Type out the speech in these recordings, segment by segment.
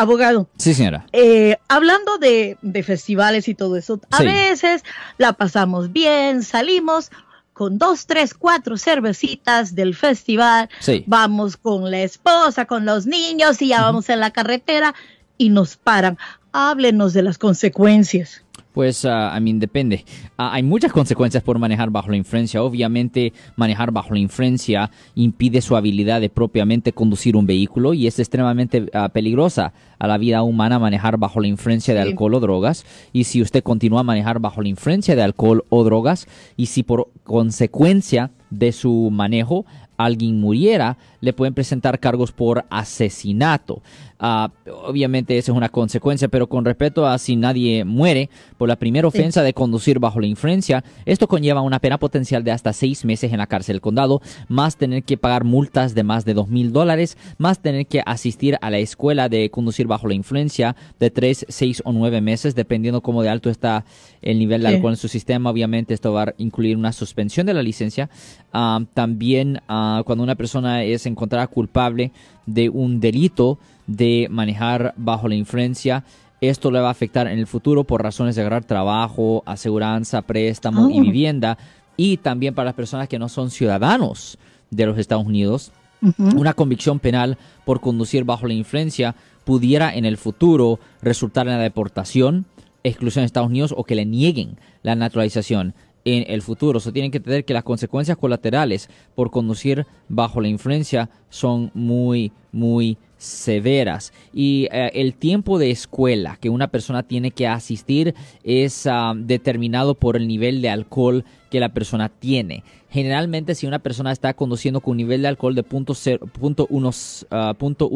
Abogado. Sí, señora. Eh, hablando de, festivales y todo eso, a veces la pasamos bien, salimos con dos, tres, cuatro cervecitas del festival, vamos con la esposa, con los niños y ya vamos en la carretera y nos paran. Háblenos de las consecuencias. Pues, a mí depende. Ah, hay muchas consecuencias por manejar bajo la influencia. Obviamente, manejar bajo la influencia impide su habilidad de propiamente conducir un vehículo y es extremadamente ah, peligrosa a la vida humana manejar bajo la influencia de alcohol o drogas. Y si usted continúa a manejar bajo la influencia de alcohol o drogas y si por consecuencia de su manejo alguien muriera, le pueden presentar cargos por asesinato. Ah, obviamente esa es una consecuencia, pero con respecto a si nadie muere por la primera ofensa de conducir bajo la influencia, esto conlleva una pena potencial de hasta seis meses en la cárcel del condado, más tener que pagar multas de más de dos mil dólares, más tener que asistir a la escuela de conducir bajo la influencia de tres, seis o nueve meses, dependiendo cómo de alto está el nivel de alcohol en su sistema. Obviamente esto va a incluir una suspensión de la licencia. Ah, también ah, cuando una persona es encontrada culpable de un delito, de manejar bajo la influencia. Esto le va a afectar en el futuro por razones de agarrar trabajo, aseguranza, préstamo y oh. vivienda. Y también para las personas que no son ciudadanos de los Estados Unidos, una convicción penal por conducir bajo la influencia pudiera en el futuro resultar en la deportación, exclusión de Estados Unidos o que le nieguen la naturalización en el futuro. O tienen que entender que las consecuencias colaterales por conducir bajo la influencia son muy, muy severas y eh, el tiempo de escuela que una persona tiene que asistir es ah, determinado por el nivel de alcohol que la persona tiene. Generalmente si una persona está conduciendo con un nivel de alcohol de punto, punto, ah, punto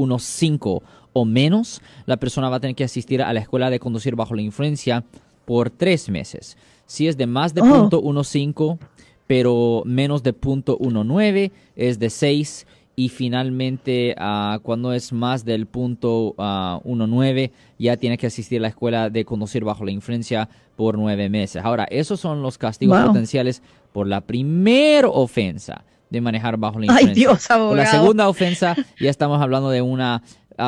o menos, la persona va a tener que asistir a la escuela de conducir bajo la influencia por tres meses. Si es de más de oh. punto .15, pero menos de punto .19, es de seis y finalmente uh, cuando es más del punto uh, ah, 1.9 ya tiene que asistir a la escuela de conducir bajo la influencia por nueve meses. Ahora, esos son los castigos potenciales por la primera ofensa de manejar bajo la influencia. Ay, Dios, por la segunda ofensa ya estamos hablando de una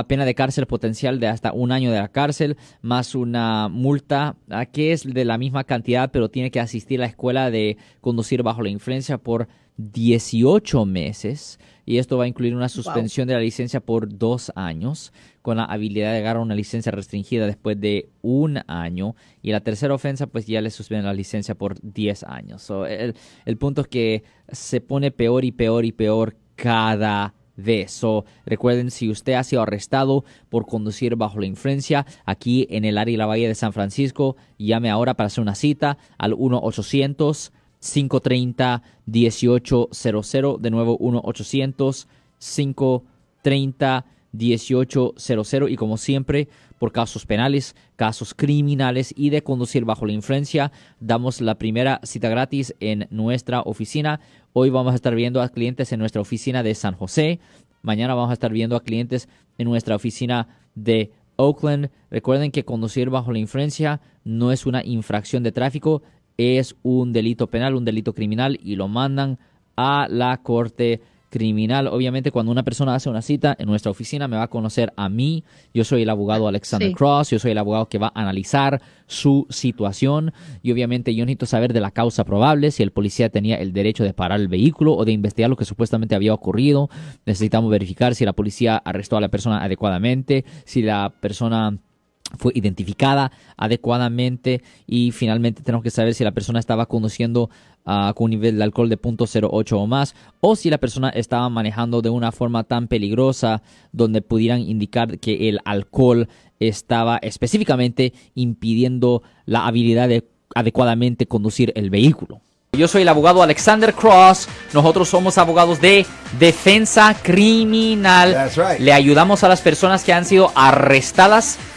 pena de cárcel potencial de hasta un año de la cárcel, más una multa que es de la misma cantidad, pero tiene que asistir a la escuela de conducir bajo la influencia por 18 meses. Y esto va a incluir una suspensión de la licencia por dos años con la habilidad de agarrar una licencia restringida después de un año. Y la tercera ofensa pues ya le suspenden la licencia por 10 años. el, el punto es que se pone peor y peor y peor cada vez. So, recuerden, si usted ha sido arrestado por conducir bajo la influencia aquí en el área de la Bahía de San Francisco, llame ahora para hacer una cita al 1 800 530-1800. De nuevo, 1-800-530-1800. Y como siempre, por casos penales, casos criminales y de conducir bajo la influencia, damos la primera cita gratis en nuestra oficina. Hoy vamos a estar viendo a clientes en nuestra oficina de San José. Mañana vamos a estar viendo a clientes en nuestra oficina de Oakland. Recuerden que conducir bajo la influencia no es una infracción de tráfico, es un delito penal, un delito criminal y lo mandan a la corte criminal. Obviamente cuando una persona hace una cita en nuestra oficina me va a conocer a mí. Yo soy el abogado Alexander Cross, yo soy el abogado que va a analizar su situación y obviamente yo necesito saber de la causa probable, si el policía tenía el derecho de parar el vehículo o de investigar lo que supuestamente había ocurrido. Necesitamos verificar si la policía arrestó a la persona adecuadamente, si la persona fue identificada adecuadamente y finalmente tenemos que saber si la persona estaba conduciendo ah, con un nivel de alcohol de 0.08 o más o si la persona estaba manejando de una forma tan peligrosa donde pudieran indicar que el alcohol estaba específicamente impidiendo la habilidad de adecuadamente conducir el vehículo. Yo soy el abogado Alexander Cross. Nosotros somos abogados de defensa criminal. Le ayudamos a las personas que han sido arrestadas